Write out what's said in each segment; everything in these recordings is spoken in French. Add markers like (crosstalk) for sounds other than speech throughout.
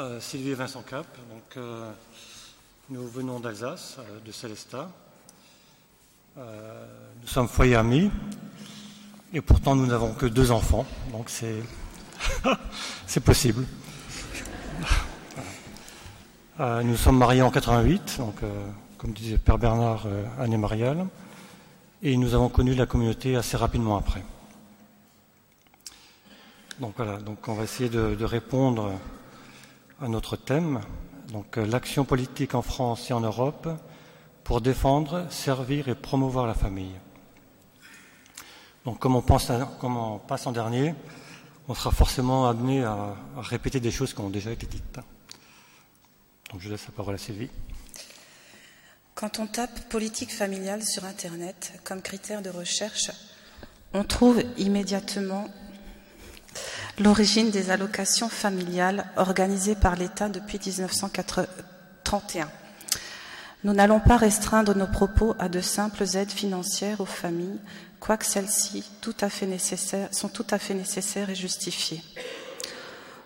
Euh, Sylvie Vincent Cap. Donc, euh, nous venons d'Alsace, euh, de Célestat. nous sommes foyer amis et pourtant nous n'avons que deux enfants, donc c'est, (laughs) possible. nous sommes mariés en 88, donc comme disait Père Bernard, Anne et Marielle, et nous avons connu la communauté assez rapidement après. Donc voilà, on va essayer de répondre à notre thème, donc euh, l'action politique en France et en Europe pour défendre, servir et promouvoir la famille. Donc comme on, pense comme on passe en dernier, on sera forcément amené à, répéter des choses qui ont déjà été dites. Donc je laisse la parole à Sylvie. Quand on tape politique familiale sur Internet comme critère de recherche, on trouve immédiatement l'origine des allocations familiales organisées par l'État depuis 1931. Nous n'allons pas restreindre nos propos à de simples aides financières aux familles, quoique celles-ci sont tout à fait nécessaires et justifiées.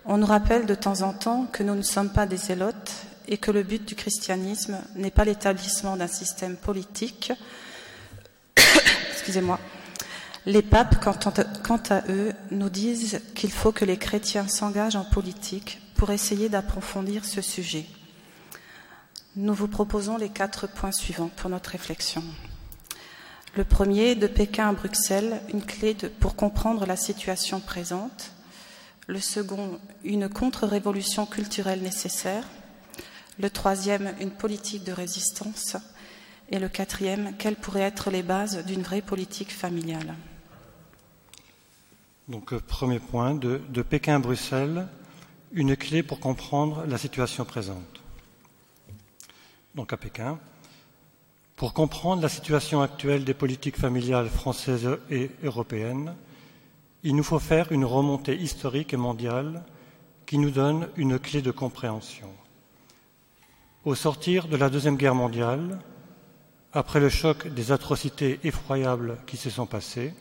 On nous rappelle de temps en temps que nous ne sommes pas des zélotes et que le but du christianisme n'est pas l'établissement d'un système politique, (coughs) excusez-moi, les papes, quant à eux, nous disent qu'il faut que les chrétiens s'engagent en politique pour essayer d'approfondir ce sujet. Nous vous proposons les quatre points suivants pour notre réflexion. Le premier, de Pékin à Bruxelles, une clé pour comprendre la situation présente. Le second, une contre-révolution culturelle nécessaire. Le troisième, une politique de résistance. Et le quatrième, quelles pourraient être les bases d'une vraie politique familiale. Donc, euh, premier point, de, Pékin à Bruxelles, une clé pour comprendre la situation présente. Donc, à Pékin, pour comprendre la situation actuelle des politiques familiales françaises et européennes, il nous faut faire une remontée historique et mondiale qui nous donne une clé de compréhension. Au sortir de la Deuxième Guerre mondiale, après le choc des atrocités effroyables qui se sont passées,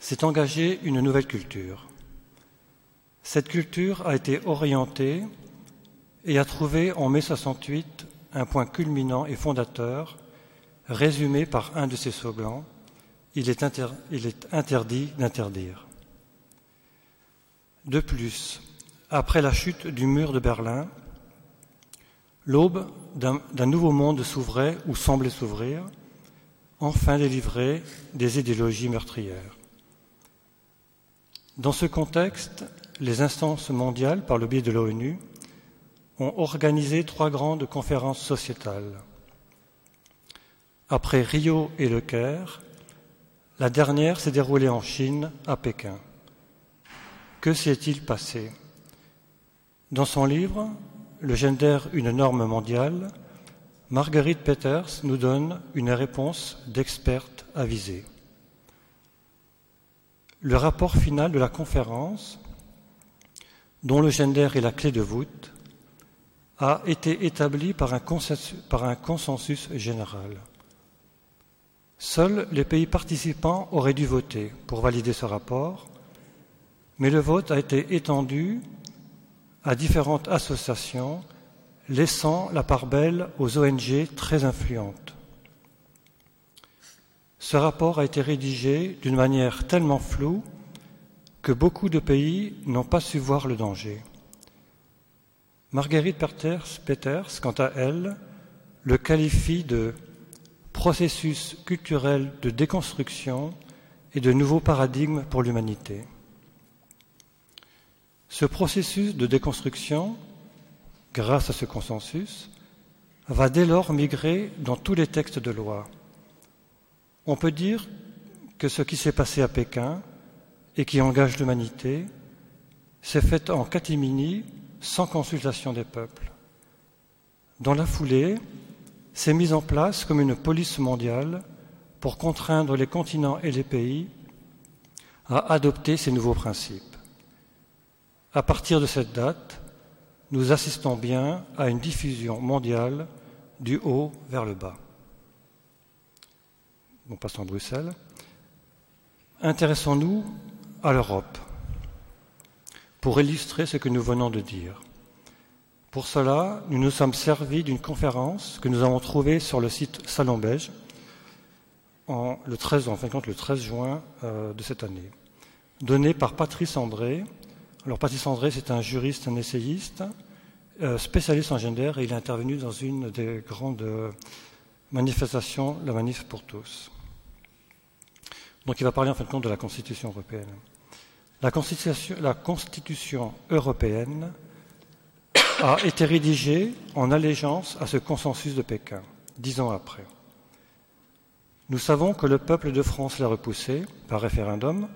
s'est engagée une nouvelle culture. Cette culture a été orientée et a trouvé en mai 68 un point culminant et fondateur, résumé par un de ses slogans il il est interdit d'interdire. De plus, après la chute du mur de Berlin, l'aube d'un nouveau monde s'ouvrait ou semblait s'ouvrir, enfin délivré des idéologies meurtrières. Dans ce contexte, les instances mondiales, par le biais de l'ONU, ont organisé trois grandes conférences sociétales. Après Rio et Le Caire, la dernière s'est déroulée en Chine, à Pékin. Que s'est-il passé? Dans son livre Le gender, une norme mondiale, Marguerite Peters nous donne une réponse d'experte avisée. Le rapport final de la conférence, dont le gender est la clé de voûte, a été établi par un, consensus, général. Seuls les pays participants auraient dû voter pour valider ce rapport, mais le vote a été étendu à différentes associations, laissant la part belle aux ONG très influentes. Ce rapport a été rédigé d'une manière tellement floue que beaucoup de pays n'ont pas su voir le danger. Marguerite Peters, quant à elle, le qualifie de processus culturel de déconstruction et de nouveaux paradigmes pour l'humanité. Ce processus de déconstruction, grâce à ce consensus, va dès lors migrer dans tous les textes de loi on peut dire que ce qui s'est passé à Pékin et qui engage l'humanité s'est fait en catimini sans consultation des peuples. Dans la foulée, s'est mise en place comme une police mondiale pour contraindre les continents et les pays à adopter ces nouveaux principes. À partir de cette date, nous assistons bien à une diffusion mondiale du haut vers le bas en Bruxelles. Intéressons-nous à l'Europe pour illustrer ce que nous venons de dire. Pour cela, nous nous sommes servis d'une conférence que nous avons trouvée sur le site Salon Beige en, le 13, en fin le 13 juin euh, de cette année, donnée par Patrice André. Alors Patrice André, c'est un juriste, un essayiste, euh, spécialiste en gender, et il est intervenu dans une des grandes manifestations, la Manif pour tous. Donc il va parler en fin de de la Constitution européenne. La Constitution, européenne a été rédigée en allégeance à ce consensus de Pékin, dix ans après. Nous savons que le peuple de France l'a repoussé par référendum,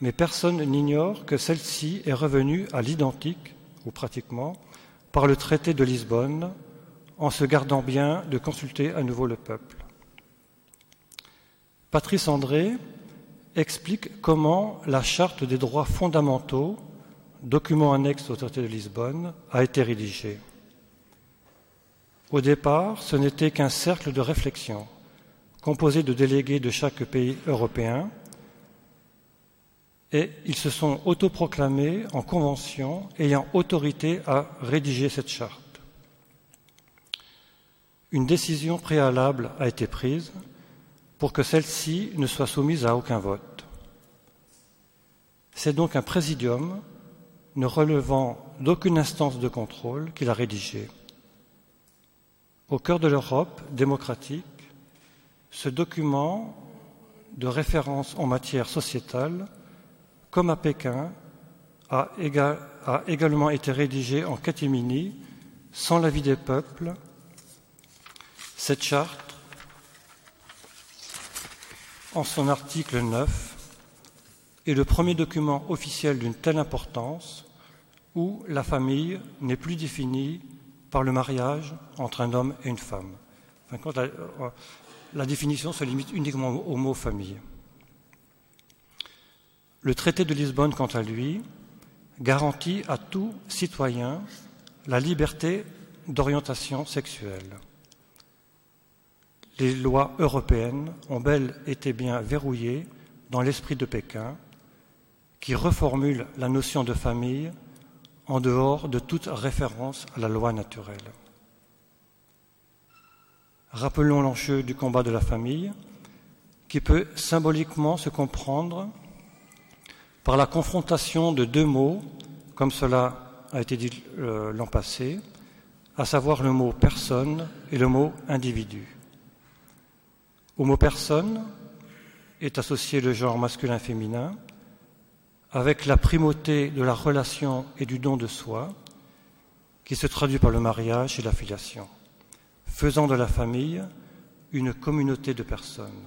mais personne n'ignore que celle-ci est revenue à l'identique, ou pratiquement, par le traité de Lisbonne, en se gardant bien de consulter à nouveau le peuple. Patrice André explique comment la Charte des droits fondamentaux document annexe au traité de Lisbonne, a été rédigé. Au départ, ce n'était qu'un cercle de réflexion composé de délégués de chaque pays européen et ils se sont autoproclamés en convention ayant autorité à rédiger cette charte. Une décision préalable a été prise pour que celle-ci ne soit soumise à aucun vote. C'est donc un présidium ne relevant d'aucune instance de contrôle qu'il a rédigé. Au cœur de l'Europe démocratique, ce document de référence en matière sociétale, comme à Pékin, a, a également été rédigé en catimini, sans l'avis des peuples. Cette charte, en son article 9, est le premier document officiel d'une telle importance où la famille n'est plus définie par le mariage entre un homme et une femme. Euh, la, définition se limite uniquement au mot famille. Le traité de Lisbonne, quant à lui, garantit à tout citoyen la liberté d'orientation sexuelle. Les lois européennes ont bel été bien verrouillées dans l'esprit de Pékin, qui reformule la notion de famille en dehors de toute référence à la loi naturelle. Rappelons l'enjeu du combat de la famille, qui peut symboliquement se comprendre par la confrontation de deux mots, comme cela a été dit euh, l'an passé, à savoir le mot personne et le mot individu. Au mot personne est associé le genre masculin-féminin, avec la primauté de la relation et du don de soi, qui se traduit par le mariage et la filiation, faisant de la famille une communauté de personnes.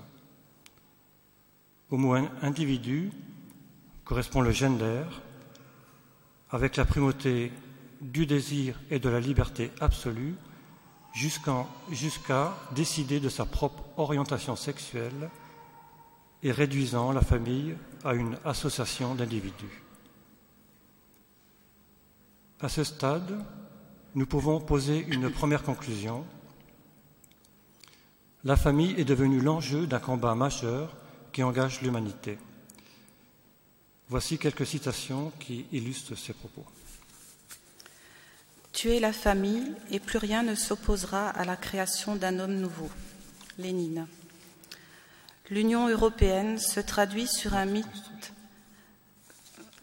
Au mot individu correspond le gender, avec la primauté du désir et de la liberté absolue, jusqu'à décider de sa propre orientation sexuelle et réduisant la famille à une association d'individus. À ce stade, nous pouvons poser une première conclusion. La famille est devenue l'enjeu d'un combat majeur qui engage l'humanité. Voici quelques citations qui illustrent ces propos. Tuer la famille et plus rien ne s'opposera à la création d'un homme nouveau. Lénine. L'Union européenne se traduit sur un mythe.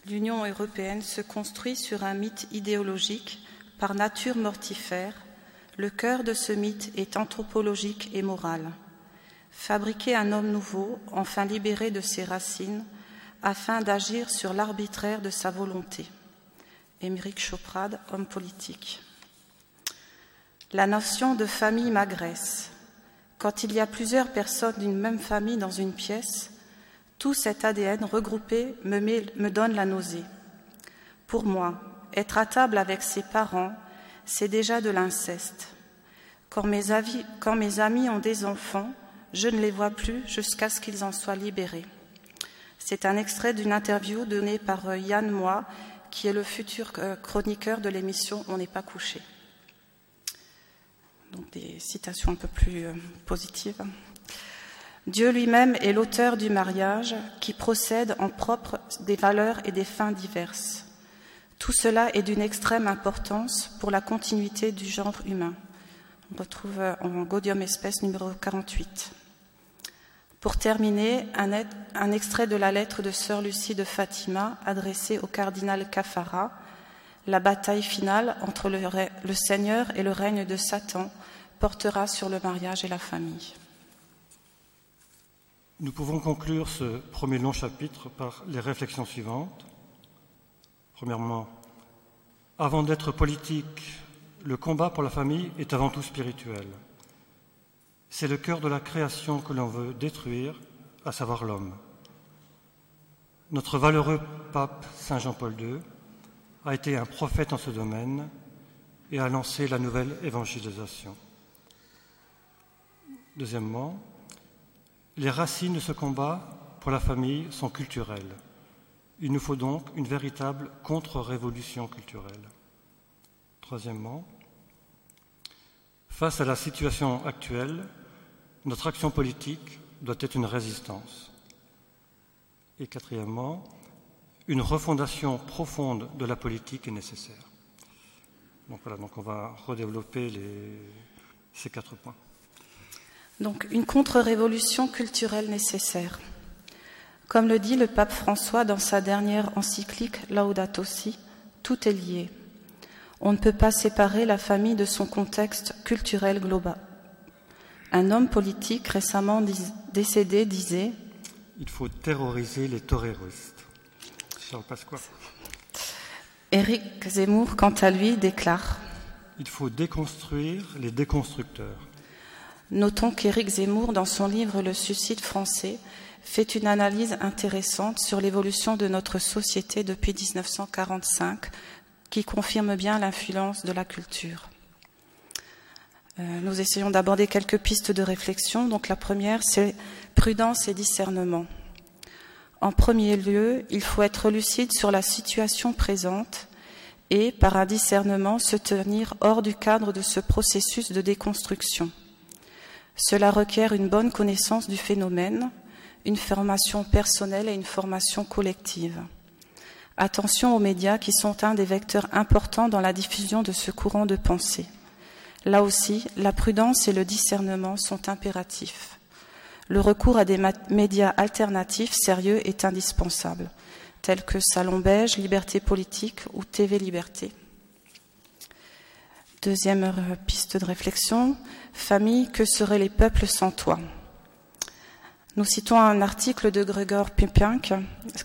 L'Union européenne se construit sur un mythe idéologique par nature mortifère. Le cœur de ce mythe est anthropologique et moral. Fabriquer un homme nouveau, enfin libéré de ses racines, afin d'agir sur l'arbitraire de sa volonté. Émeric Choprade, homme politique. La notion de famille m'agresse. Quand il y a plusieurs personnes d'une même famille dans une pièce, tout cet ADN regroupé me, donne la nausée. Pour moi, être à table avec ses parents, c'est déjà de l'inceste. Quand, mes, amis ont des enfants, je ne les vois plus jusqu'à ce qu'ils en soient libérés. C'est un extrait d'une interview donnée par euh, Yann Moi, qui est le futur euh, chroniqueur de l'émission On n'est pas couché donc des citations un peu plus euh, positives. Dieu lui-même est l'auteur du mariage qui procède en propre des valeurs et des fins diverses. Tout cela est d'une extrême importance pour la continuité du genre humain. On retrouve en Gaudium Espèce numéro 48. Pour terminer, un, extrait de la lettre de Sœur Lucie de Fatima adressée au cardinal Cafara, La bataille finale entre le, le Seigneur et le règne de Satan portera sur le mariage et la famille. Nous pouvons conclure ce premier long chapitre par les réflexions suivantes. Premièrement, avant d'être politique, le combat pour la famille est avant tout spirituel. C'est le cœur de la création que l'on veut détruire, à savoir l'homme. Notre valeureux pape Saint Jean-Paul II a été un prophète en ce domaine et a lancé la nouvelle évangélisation. Deuxièmement, les racines de ce combat pour la famille sont culturelles. Il nous faut donc une véritable contre-révolution culturelle. Troisièmement, face à la situation actuelle, notre action politique doit être une résistance. Et quatrièmement, une refondation profonde de la politique est nécessaire. Donc voilà, donc on va redévelopper ces quatre points. Donc une contre-révolution culturelle nécessaire. Comme le dit le pape François dans sa dernière encyclique Laudato Si, tout est lié. On ne peut pas séparer la famille de son contexte culturel global. Un homme politique récemment décédé disait Il faut terroriser les terroristes. Charles Pasqua. Éric Zemmour, quant à lui, déclare Il faut déconstruire les déconstructeurs. Notons qu'Éric Zemmour, dans son livre Le suicide français, fait une analyse intéressante sur l'évolution de notre société depuis 1945 qui confirme bien l'influence de la culture. Euh, nous essayons d'aborder quelques pistes de réflexion. Donc la première, c'est prudence et discernement. En premier lieu, il faut être lucide sur la situation présente et, par un discernement, se tenir hors du cadre de ce processus de déconstruction. Cela requiert une bonne connaissance du phénomène, une formation personnelle et une formation collective. Attention aux médias qui sont un des vecteurs importants dans la diffusion de ce courant de pensée. Là aussi, la prudence et le discernement sont impératifs. Le recours à des médias alternatifs sérieux est indispensable, tels que Salon Beige, Liberté politique ou TV Liberté. Deuxième piste de réflexion, famille, que seraient les peuples sans toi? Nous citons un article de Gregor Pipinck,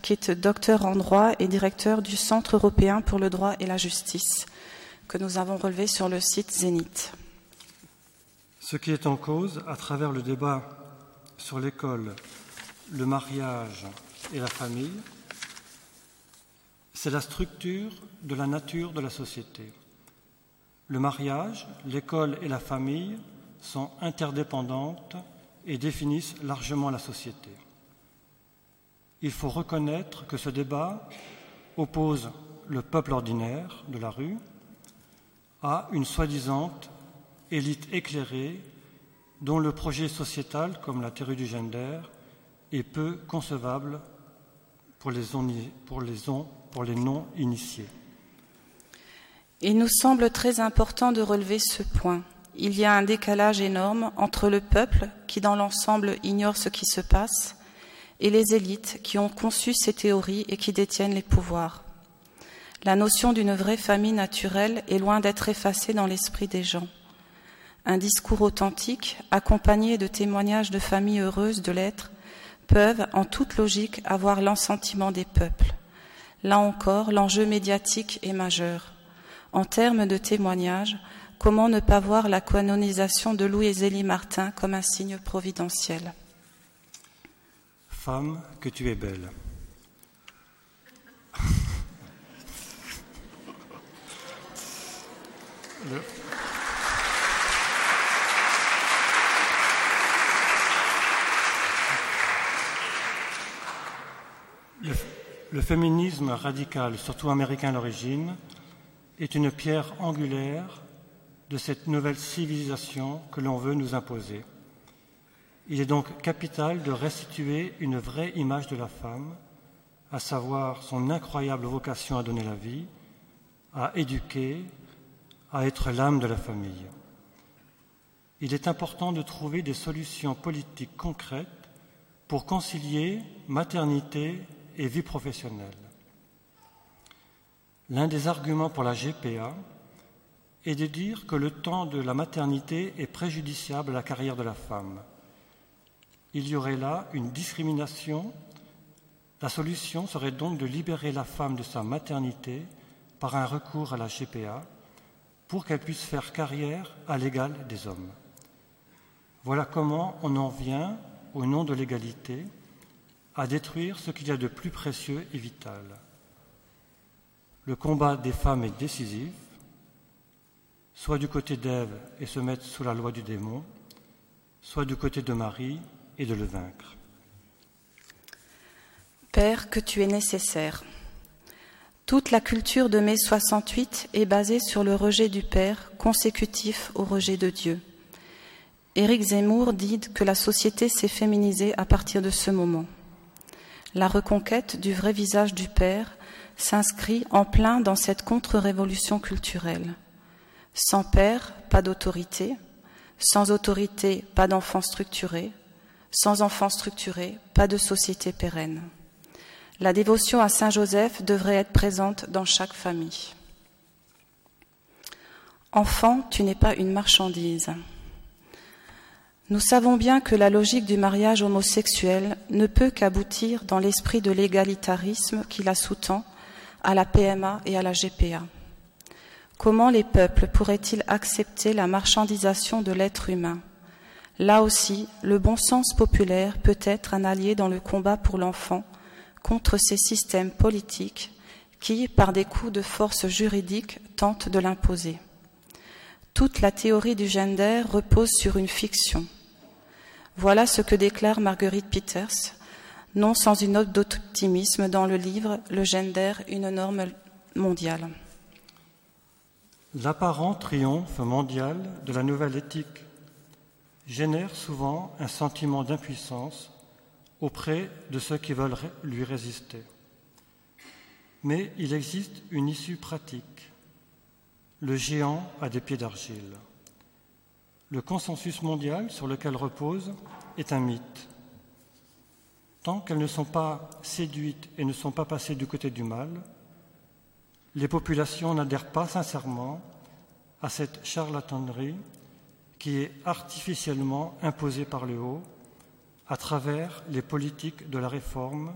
qui est docteur en droit et directeur du Centre européen pour le droit et la justice, que nous avons relevé sur le site Zénith. Ce qui est en cause à travers le débat sur l'école, le mariage et la famille, c'est la structure de la nature de la société. Le mariage, l'école et la famille sont interdépendantes et définissent largement la société. Il faut reconnaître que ce débat oppose le peuple ordinaire de la rue à une soi-disant élite éclairée dont le projet sociétal, comme la théorie du gender, est peu concevable pour les, pour les, non-initiés. Il nous semble très important de relever ce point il y a un décalage énorme entre le peuple, qui dans l'ensemble ignore ce qui se passe, et les élites qui ont conçu ces théories et qui détiennent les pouvoirs. La notion d'une vraie famille naturelle est loin d'être effacée dans l'esprit des gens. Un discours authentique, accompagné de témoignages de familles heureuses de l'être, peuvent, en toute logique, avoir l'assentiment des peuples. Là encore, l'enjeu médiatique est majeur. En termes de témoignages, Comment ne pas voir la canonisation de Louis et Zélie Martin comme un signe providentiel? Femme, que tu es belle. Le féminisme radical, surtout américain à l'origine, est une pierre angulaire de cette nouvelle civilisation que l'on veut nous imposer. Il est donc capital de restituer une vraie image de la femme, à savoir son incroyable vocation à donner la vie, à éduquer, à être l'âme de la famille. Il est important de trouver des solutions politiques concrètes pour concilier maternité et vie professionnelle. L'un des arguments pour la GPA est de dire que le temps de la maternité est préjudiciable à la carrière de la femme. Il y aurait là une discrimination. La solution serait donc de libérer la femme de sa maternité par un recours à la GPA pour qu'elle puisse faire carrière à l'égal des hommes. Voilà comment on en vient, au nom de l'égalité, à détruire ce qu'il y a de plus précieux et vital. Le combat des femmes est décisif, soit du côté d'Ève et se mettre sous la loi du démon, soit du côté de Marie et de le vaincre. Père, que tu es nécessaire. Toute la culture de mai 68 est basée sur le rejet du Père consécutif au rejet de Dieu. Éric Zemmour dit que la société s'est féminisée à partir de ce moment. La reconquête du vrai visage du Père s'inscrit en plein dans cette contre-révolution culturelle. Sans père, pas d'autorité. Sans autorité, pas d'enfants structurés. Sans enfants structurés, pas de société pérenne. La dévotion à Saint Joseph devrait être présente dans chaque famille. Enfant, tu n'es pas une marchandise. Nous savons bien que la logique du mariage homosexuel ne peut qu'aboutir dans l'esprit de l'égalitarisme qui la sous-tend à la PMA et à la GPA. Comment les peuples pourraient-ils accepter la marchandisation de l'être humain? Là aussi, le bon sens populaire peut être un allié dans le combat pour l'enfant contre ces systèmes politiques qui, par des coups de force juridique, tentent de l'imposer. Toute la théorie du gender repose sur une fiction. Voilà ce que déclare Marguerite Peters, non sans une note d'optimisme dans le livre Le gender, une norme mondiale. L'apparent triomphe mondial de la nouvelle éthique génère souvent un sentiment d'impuissance auprès de ceux qui veulent lui résister. Mais il existe une issue pratique. Le géant a des pieds d'argile. Le consensus mondial sur lequel repose est un mythe. Tant qu'elles ne sont pas séduites et ne sont pas passées du côté du mal, les populations n'adhèrent pas sincèrement à cette charlatanerie qui est artificiellement imposée par le haut à travers les politiques de la réforme,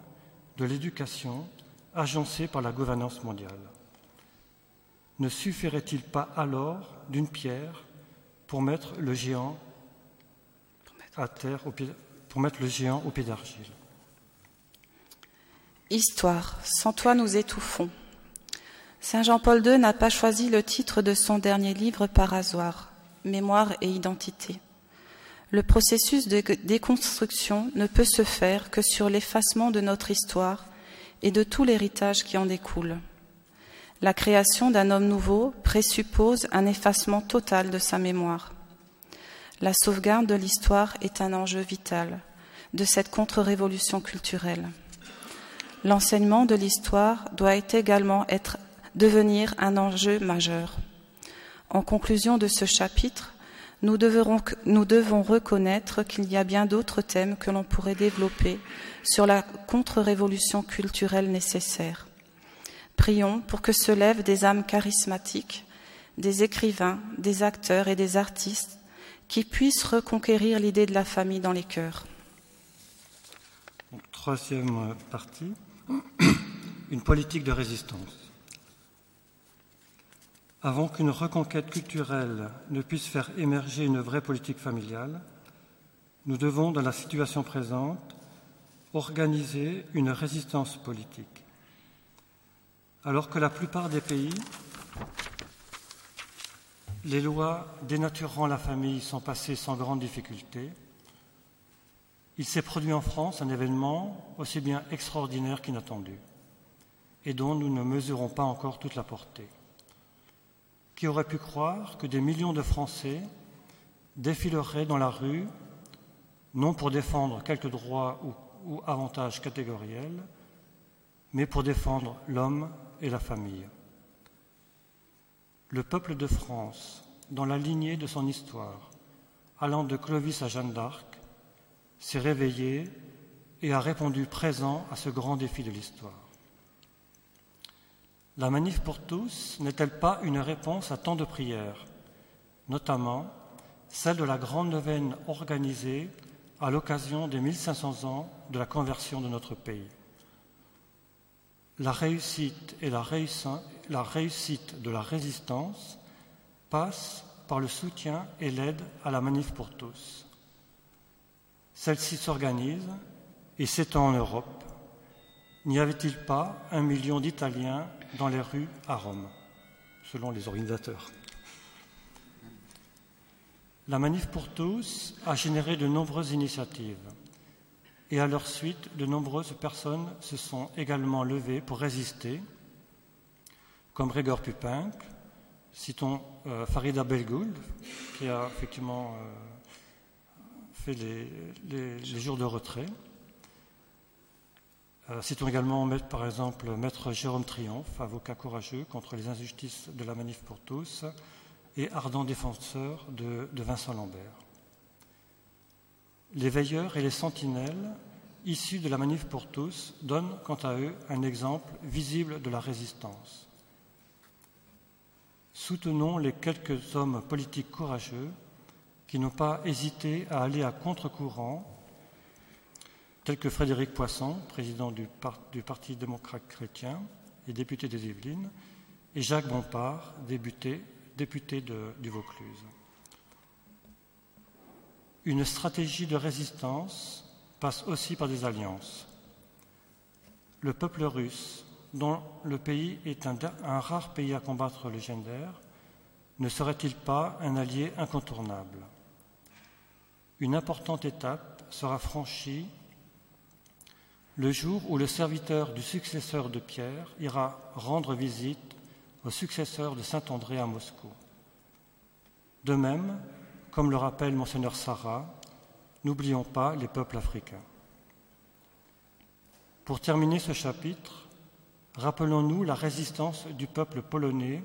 de l'éducation, agencées par la gouvernance mondiale. Ne suffirait-il pas alors d'une pierre pour mettre le géant pour mettre le géant au pied d'argile? Histoire, sans toi nous étouffons. Saint Jean-Paul II n'a pas choisi le titre de son dernier livre par hasard, Mémoire et identité. Le processus de déconstruction ne peut se faire que sur l'effacement de notre histoire et de tout l'héritage qui en découle. La création d'un homme nouveau présuppose un effacement total de sa mémoire. La sauvegarde de l'histoire est un enjeu vital de cette contre-révolution culturelle. L'enseignement de l'histoire doit également être devenir un enjeu majeur. En conclusion de ce chapitre, nous, devons reconnaître qu'il y a bien d'autres thèmes que l'on pourrait développer sur la contre-révolution culturelle nécessaire. Prions pour que se lèvent des âmes charismatiques, des écrivains, des acteurs et des artistes qui puissent reconquérir l'idée de la famille dans les cœurs. troisième partie, (clears throat) une politique de résistance. Avant qu'une reconquête culturelle ne puisse faire émerger une vraie politique familiale, nous devons, dans la situation présente, organiser une résistance politique. Alors que la plupart des pays, les lois dénaturant la famille sont passées sans grande difficulté, il s'est produit en France un événement aussi bien extraordinaire qu'inattendu et dont nous ne mesurons pas encore toute la portée. Qui aurait pu croire que des millions de Français défileraient dans la rue, non pour défendre quelques droits ou, avantages catégoriels, mais pour défendre l'homme et la famille Le peuple de France, dans la lignée de son histoire, allant de Clovis à Jeanne d'Arc, s'est réveillé et a répondu présent à ce grand défi de l'histoire. La manif pour tous n'est-elle pas une réponse à tant de prières, notamment celle de la grande neuvaine organisée à l'occasion des 1500 ans de la conversion de notre pays? La réussite et réussite de la résistance passent par le soutien et l'aide à la manif pour tous. Celle-ci s'organise et s'étend en Europe. N'y avait-il pas un million d'Italiens dans les rues à Rome, selon les organisateurs La manif pour tous a généré de nombreuses initiatives et à leur suite, de nombreuses personnes se sont également levées pour résister, comme Gregor Pupin, citons euh, Farida Belgoul, qui a effectivement euh, fait les, jours de retrait. Euh, citons également, par exemple, Maître Jérôme Triomphe, avocat courageux contre les injustices de la manif pour tous et ardent défenseur de, de Vincent Lambert. Les veilleurs et les sentinelles issus de la manif pour tous donnent quant à eux un exemple visible de la résistance. Soutenons les quelques hommes politiques courageux qui n'ont pas hésité à aller à contre-courant, tels que Frédéric Poisson, président du, Parti démocrate chrétien et député des Yvelines, et Jacques Bompard, député, député du Vaucluse. Une stratégie de résistance passe aussi par des alliances. Le peuple russe, dont le pays est un, rare pays à combattre le gender, ne serait-il pas un allié incontournable? Une importante étape sera franchie le jour où le serviteur du successeur de Pierre ira rendre visite au successeur de Saint André à Moscou. De même, comme le rappelle monseigneur Sarah, n'oublions pas les peuples africains. Pour terminer ce chapitre, Rappelons-nous la résistance du peuple polonais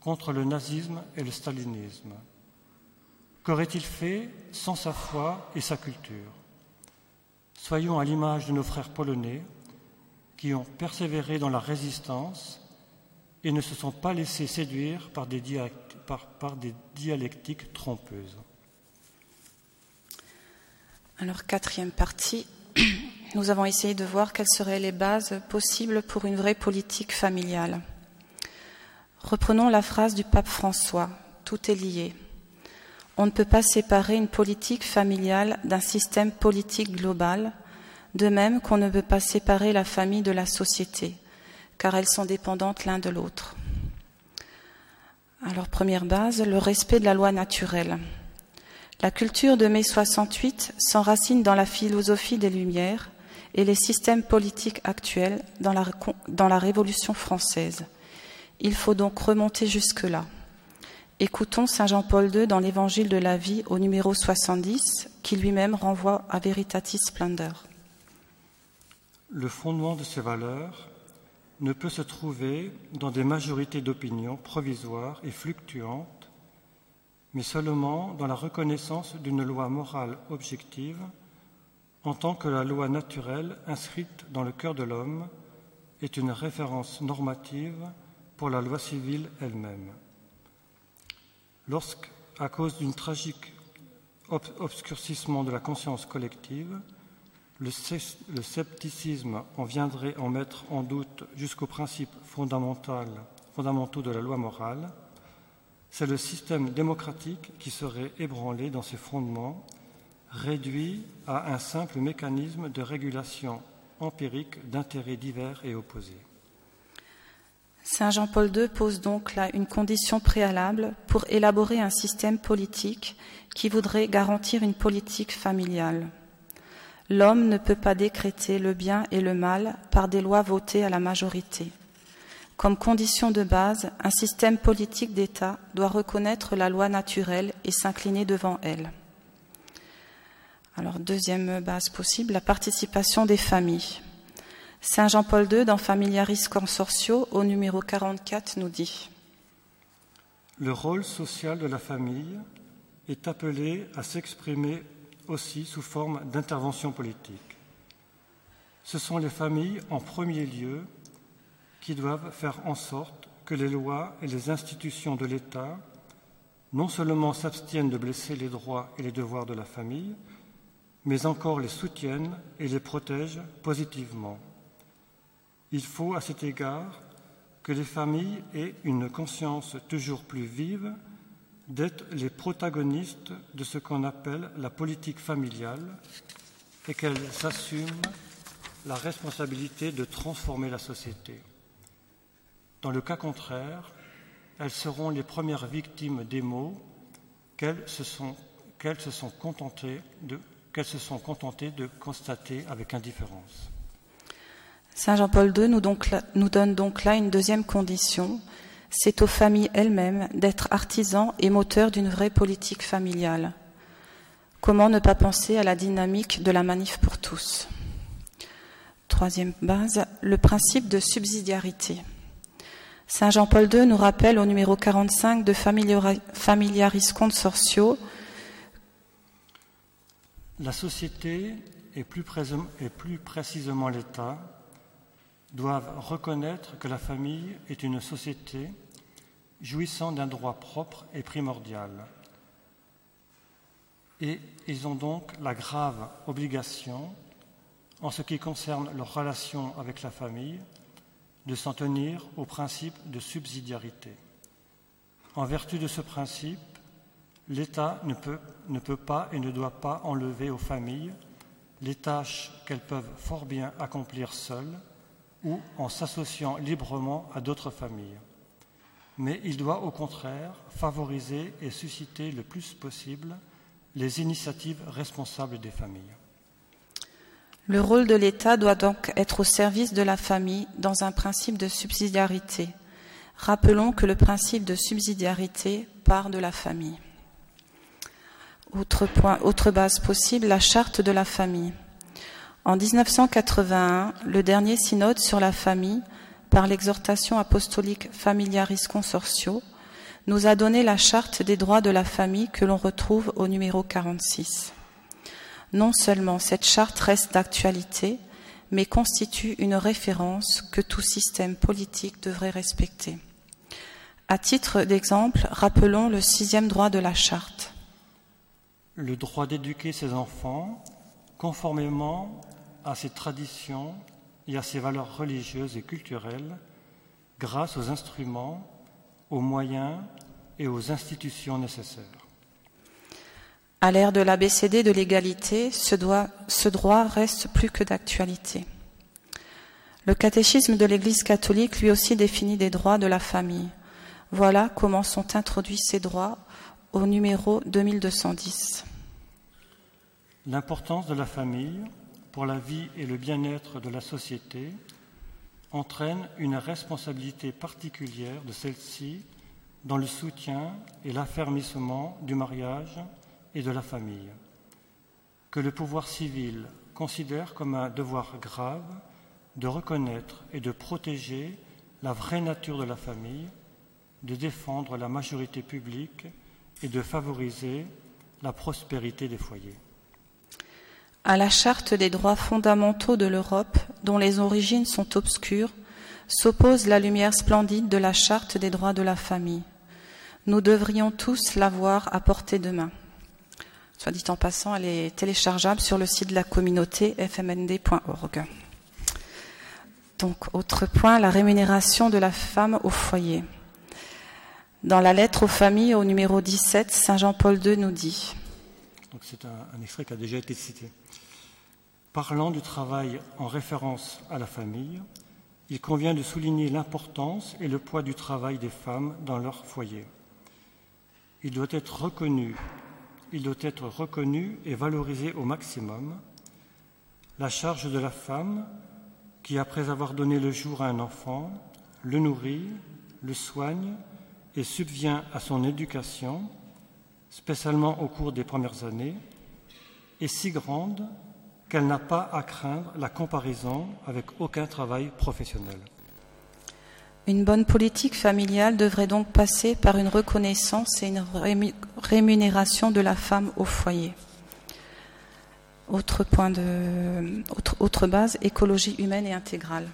contre le nazisme et le stalinisme. Qu'aurait-il fait sans sa foi et sa culture? Soyons à l'image de nos frères polonais qui ont persévéré dans la résistance et ne se sont pas laissés séduire par des, dialectiques trompeuses. Alors, quatrième partie, (clears throat) nous avons essayé de voir quelles seraient les bases possibles pour une vraie politique familiale. Reprenons la phrase du pape François, tout est lié. On ne peut pas séparer une politique familiale d'un système politique global, de même qu'on ne peut pas séparer la famille de la société, car elles sont dépendantes l'un de l'autre. Alors, première base, le respect de la loi naturelle. La culture de mai 68 s'enracine dans la philosophie des Lumières et les systèmes politiques actuels dans la, dans la Révolution française. Il faut donc remonter jusque-là. Écoutons Saint Jean-Paul II dans l'Évangile de la vie au numéro 70, qui lui-même renvoie à Veritatis Splendor. Le fondement de ces valeurs ne peut se trouver dans des majorités d'opinion provisoires et fluctuantes, mais seulement dans la reconnaissance d'une loi morale objective en tant que la loi naturelle inscrite dans le cœur de l'homme est une référence normative pour la loi civile elle-même. Lorsque, à cause d'un tragique obscurcissement de la conscience collective, le, scepticisme en viendrait en mettre en doute jusqu'aux principes fondamentaux de la loi morale, c'est le système démocratique qui serait ébranlé dans ses fondements réduit à un simple mécanisme de régulation empirique d'intérêts divers et opposés. Saint Jean-Paul II pose donc là une condition préalable pour élaborer un système politique qui voudrait garantir une politique familiale. L'homme ne peut pas décréter le bien et le mal par des lois votées à la majorité. Comme condition de base, un système politique d'État doit reconnaître la loi naturelle et s'incliner devant elle. Alors, deuxième base possible, la participation des familles. Saint Jean-Paul II, dans Familiaris Consortio, au numéro 44, nous dit le rôle social de la famille est appelé à s'exprimer aussi sous forme d'intervention politique. Ce sont les familles en premier lieu qui doivent faire en sorte que les lois et les institutions de l'État non seulement s'abstiennent de blesser les droits et les devoirs de la famille, mais encore les soutiennent et les protègent positivement. Il faut à cet égard que les familles aient une conscience toujours plus vive d'être les protagonistes de ce qu'on appelle la politique familiale et qu'elles assument la responsabilité de transformer la société. Dans le cas contraire, elles seront les premières victimes des maux qu'elles se sont, contentées de constater avec indifférence. Saint Jean-Paul II nous, donne donc là une deuxième condition. C'est aux familles elles-mêmes d'être artisans et moteurs d'une vraie politique familiale. Comment ne pas penser à la dynamique de la manif pour tous? Troisième base, le principe de subsidiarité. Saint Jean-Paul II nous rappelle au numéro 45 de Familiaris Consortio La société et plus précisément l'État doivent reconnaître que la famille est une société jouissant d'un droit propre et primordial. Et ils ont donc la grave obligation, en ce qui concerne leur relation avec la famille, de s'en tenir au principe de subsidiarité. En vertu de ce principe, l'État ne peut, ne peut pas et ne doit pas enlever aux familles les tâches qu'elles peuvent fort bien accomplir seules ou en s'associant librement à d'autres familles. Mais il doit au contraire favoriser et susciter le plus possible les initiatives responsables des familles. Le rôle de l'État doit donc être au service de la famille dans un principe de subsidiarité. Rappelons que le principe de subsidiarité part de la famille. Autre, point, autre base possible, la charte de la famille. En 1981, le dernier synode sur la famille, par l'exhortation apostolique Familiaris Consortio, nous a donné la charte des droits de la famille que l'on retrouve au numéro 46. Non seulement cette charte reste d'actualité, mais constitue une référence que tout système politique devrait respecter. À titre d'exemple, rappelons le sixième droit de la charte. Le droit d'éduquer ses enfants conformément à ses traditions et à ses valeurs religieuses et culturelles grâce aux instruments, aux moyens et aux institutions nécessaires. À l'ère de l'ABCD de l'égalité, ce, ce droit reste plus que d'actualité. Le catéchisme de l'Église catholique lui aussi définit des droits de la famille. Voilà comment sont introduits ces droits au numéro 2210. L'importance de la famille pour la vie et le bien-être de la société entraîne une responsabilité particulière de celle-ci dans le soutien et l'affermissement du mariage et de la famille, que le pouvoir civil considère comme un devoir grave de reconnaître et de protéger la vraie nature de la famille, de défendre la majorité publique et de favoriser la prospérité des foyers. À la charte des droits fondamentaux de l'Europe, dont les origines sont obscures, s'oppose la lumière splendide de la charte des droits de la famille. Nous devrions tous l'avoir à portée de main. Soit dit en passant, elle est téléchargeable sur le site de la communauté fmnd.org. Donc, autre point, la rémunération de la femme au foyer. Dans la lettre aux familles au numéro 17, Saint Jean-Paul II nous dit. c'est un, extrait qui a déjà été cité. Parlant du travail en référence à la famille, il convient de souligner l'importance et le poids du travail des femmes dans leur foyer. Il doit être reconnu et valorisé au maximum. La charge de la femme qui, après avoir donné le jour à un enfant, le nourrit, le soigne et subvient à son éducation, spécialement au cours des premières années, est si grande qu'elle n'a pas à craindre la comparaison avec aucun travail professionnel. Une bonne politique familiale devrait donc passer par une reconnaissance et une rémunération de la femme au foyer. Autre point de, autre, base, écologie humaine et intégrale.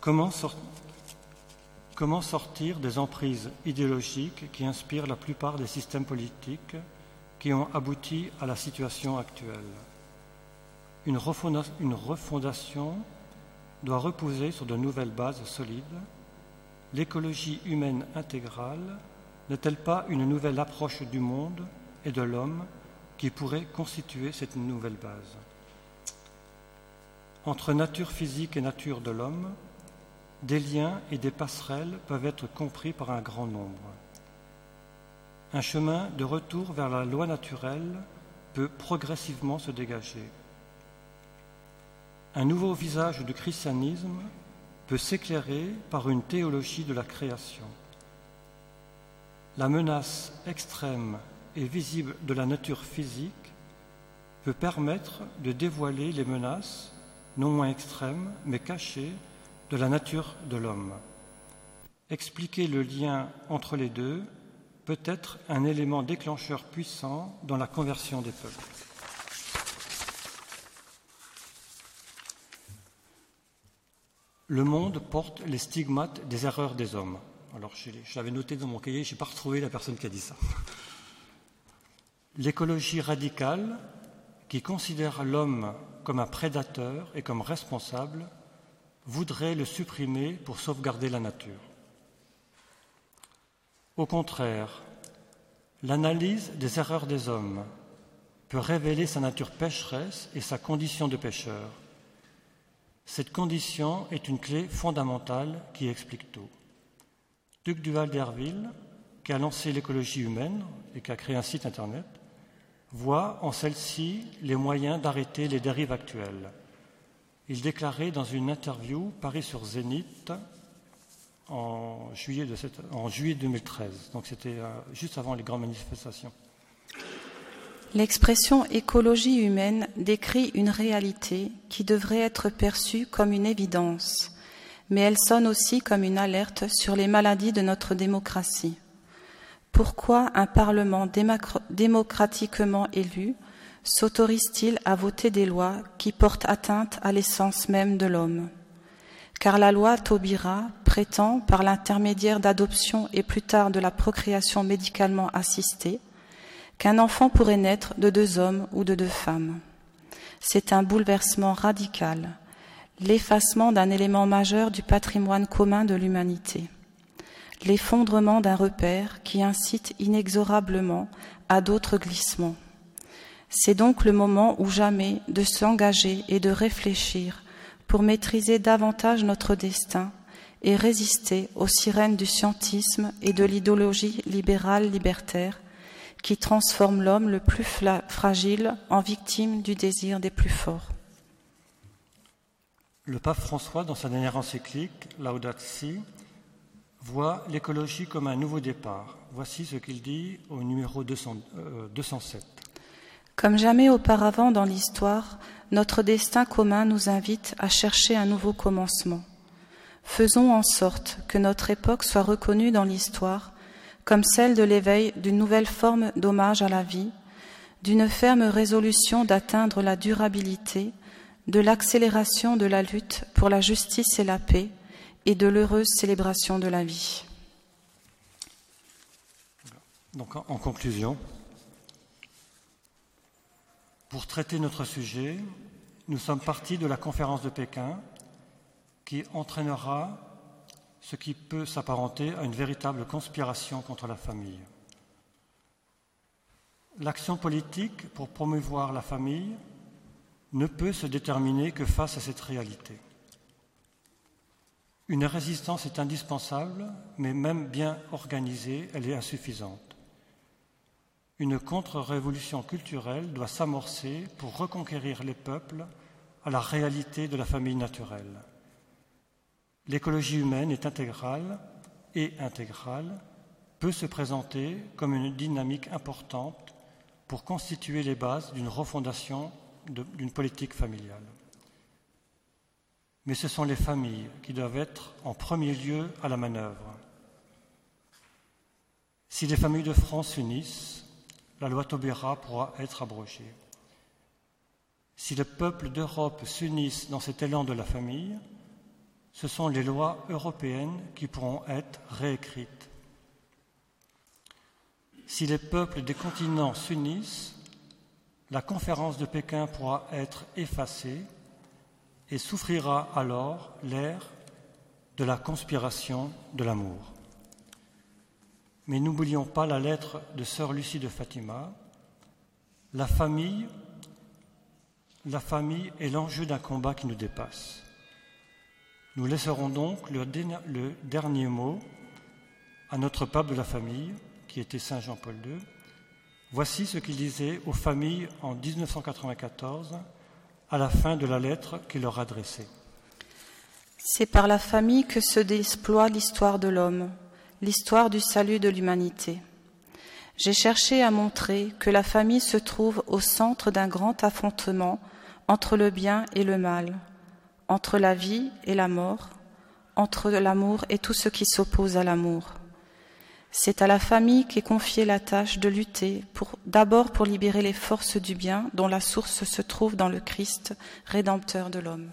Comment, comment sortir des emprises idéologiques qui inspirent la plupart des systèmes politiques qui ont abouti à la situation actuelle une refondation doit reposer sur de nouvelles bases solides. L'écologie humaine intégrale n'est-elle pas une nouvelle approche du monde et de l'homme qui pourrait constituer cette nouvelle base? Entre nature physique et nature de l'homme, des liens et des passerelles peuvent être compris par un grand nombre. Un chemin de retour vers la loi naturelle peut progressivement se dégager. Un nouveau visage du christianisme peut s'éclairer par une théologie de la création. La menace extrême et visible de la nature physique peut permettre de dévoiler les menaces, non moins extrêmes, mais cachées, de la nature de l'homme. Expliquer le lien entre les deux peut être un élément déclencheur puissant dans la conversion des peuples. Le monde porte les stigmates des erreurs des hommes. Alors, j'avais noté dans mon cahier, je n'ai pas retrouvé la personne qui a dit ça. (laughs) L'écologie radicale, qui considère l'homme comme un prédateur et comme responsable, voudrait le supprimer pour sauvegarder la nature. Au contraire, l'analyse des erreurs des hommes peut révéler sa nature pécheresse et sa condition de pécheur. Cette condition est une clé fondamentale qui explique tout. Duc Duval d'Herville, qui a lancé l'écologie humaine et qui a créé un site internet, voit en celle-ci les moyens d'arrêter les dérives actuelles. Il déclarait dans une interview parue sur Zénith en juillet, en juillet 2013, donc c'était euh, juste avant les grandes manifestations. L'expression écologie humaine décrit une réalité qui devrait être perçue comme une évidence, mais elle sonne aussi comme une alerte sur les maladies de notre démocratie. Pourquoi un Parlement démocratiquement élu s'autorise-t-il à voter des lois qui portent atteinte à l'essence même de l'homme? Car la loi Taubira prétend, par l'intermédiaire d'adoption et plus tard de la procréation médicalement assistée, qu'un enfant pourrait naître de deux hommes ou de deux femmes. C'est un bouleversement radical, l'effacement d'un élément majeur du patrimoine commun de l'humanité, l'effondrement d'un repère qui incite inexorablement à d'autres glissements. C'est donc le moment ou jamais de s'engager et de réfléchir pour maîtriser davantage notre destin et résister aux sirènes du scientisme et de l'idéologie libérale libertaire qui transforme l'homme le plus fragile en victime du désir des plus forts. Le pape François, dans sa dernière encyclique, Laudat Si, voit l'écologie comme un nouveau départ. Voici ce qu'il dit au numéro 207. Euh, comme jamais auparavant dans l'histoire, notre destin commun nous invite à chercher un nouveau commencement. Faisons en sorte que notre époque soit reconnue dans l'histoire comme celle de l'éveil d'une nouvelle forme d'hommage à la vie, d'une ferme résolution d'atteindre la durabilité, de l'accélération de la lutte pour la justice et la paix, et de l'heureuse célébration de la vie. Donc, en conclusion, pour traiter notre sujet, nous sommes partis de la conférence de Pékin qui entraînera ce qui peut s'apparenter à une véritable conspiration contre la famille. L'action politique pour promouvoir la famille ne peut se déterminer que face à cette réalité. Une résistance est indispensable, mais même bien organisée, elle est insuffisante. Une contre-révolution culturelle doit s'amorcer pour reconquérir les peuples à la réalité de la famille naturelle. L'écologie humaine est intégrale et intégrale, peut se présenter comme une dynamique importante pour constituer les bases d'une refondation d'une politique familiale. mais ce sont les familles qui doivent être en premier lieu à la manœuvre. Si les familles de France s'unissent, la loi Taubira pourra être abrogée. Si les peuples d'Europe s'unissent dans cet élan de la famille, ce sont les lois européennes qui pourront être réécrites. Si les peuples des continents s'unissent, la conférence de Pékin pourra être effacée et souffrira alors l'ère de la conspiration de l'amour. Mais n'oublions pas la lettre de sœur Lucie de Fatima. La famille, la famille est l'enjeu d'un combat qui nous dépasse. Nous laisserons donc le dernier mot à notre pape de la famille, qui était Saint Jean-Paul II. Voici ce qu'il disait aux familles en 1994 à la fin de la lettre qu'il leur adressait. C'est par la famille que se déploie l'histoire de l'homme, l'histoire du salut de l'humanité. J'ai cherché à montrer que la famille se trouve au centre d'un grand affrontement entre le bien et le mal, entre la vie et la mort, entre l'amour et tout ce qui s'oppose à l'amour. C'est à la famille qu'est confiée la tâche de lutter d'abord pour libérer les forces du bien dont la source se trouve dans le Christ, rédempteur de l'homme.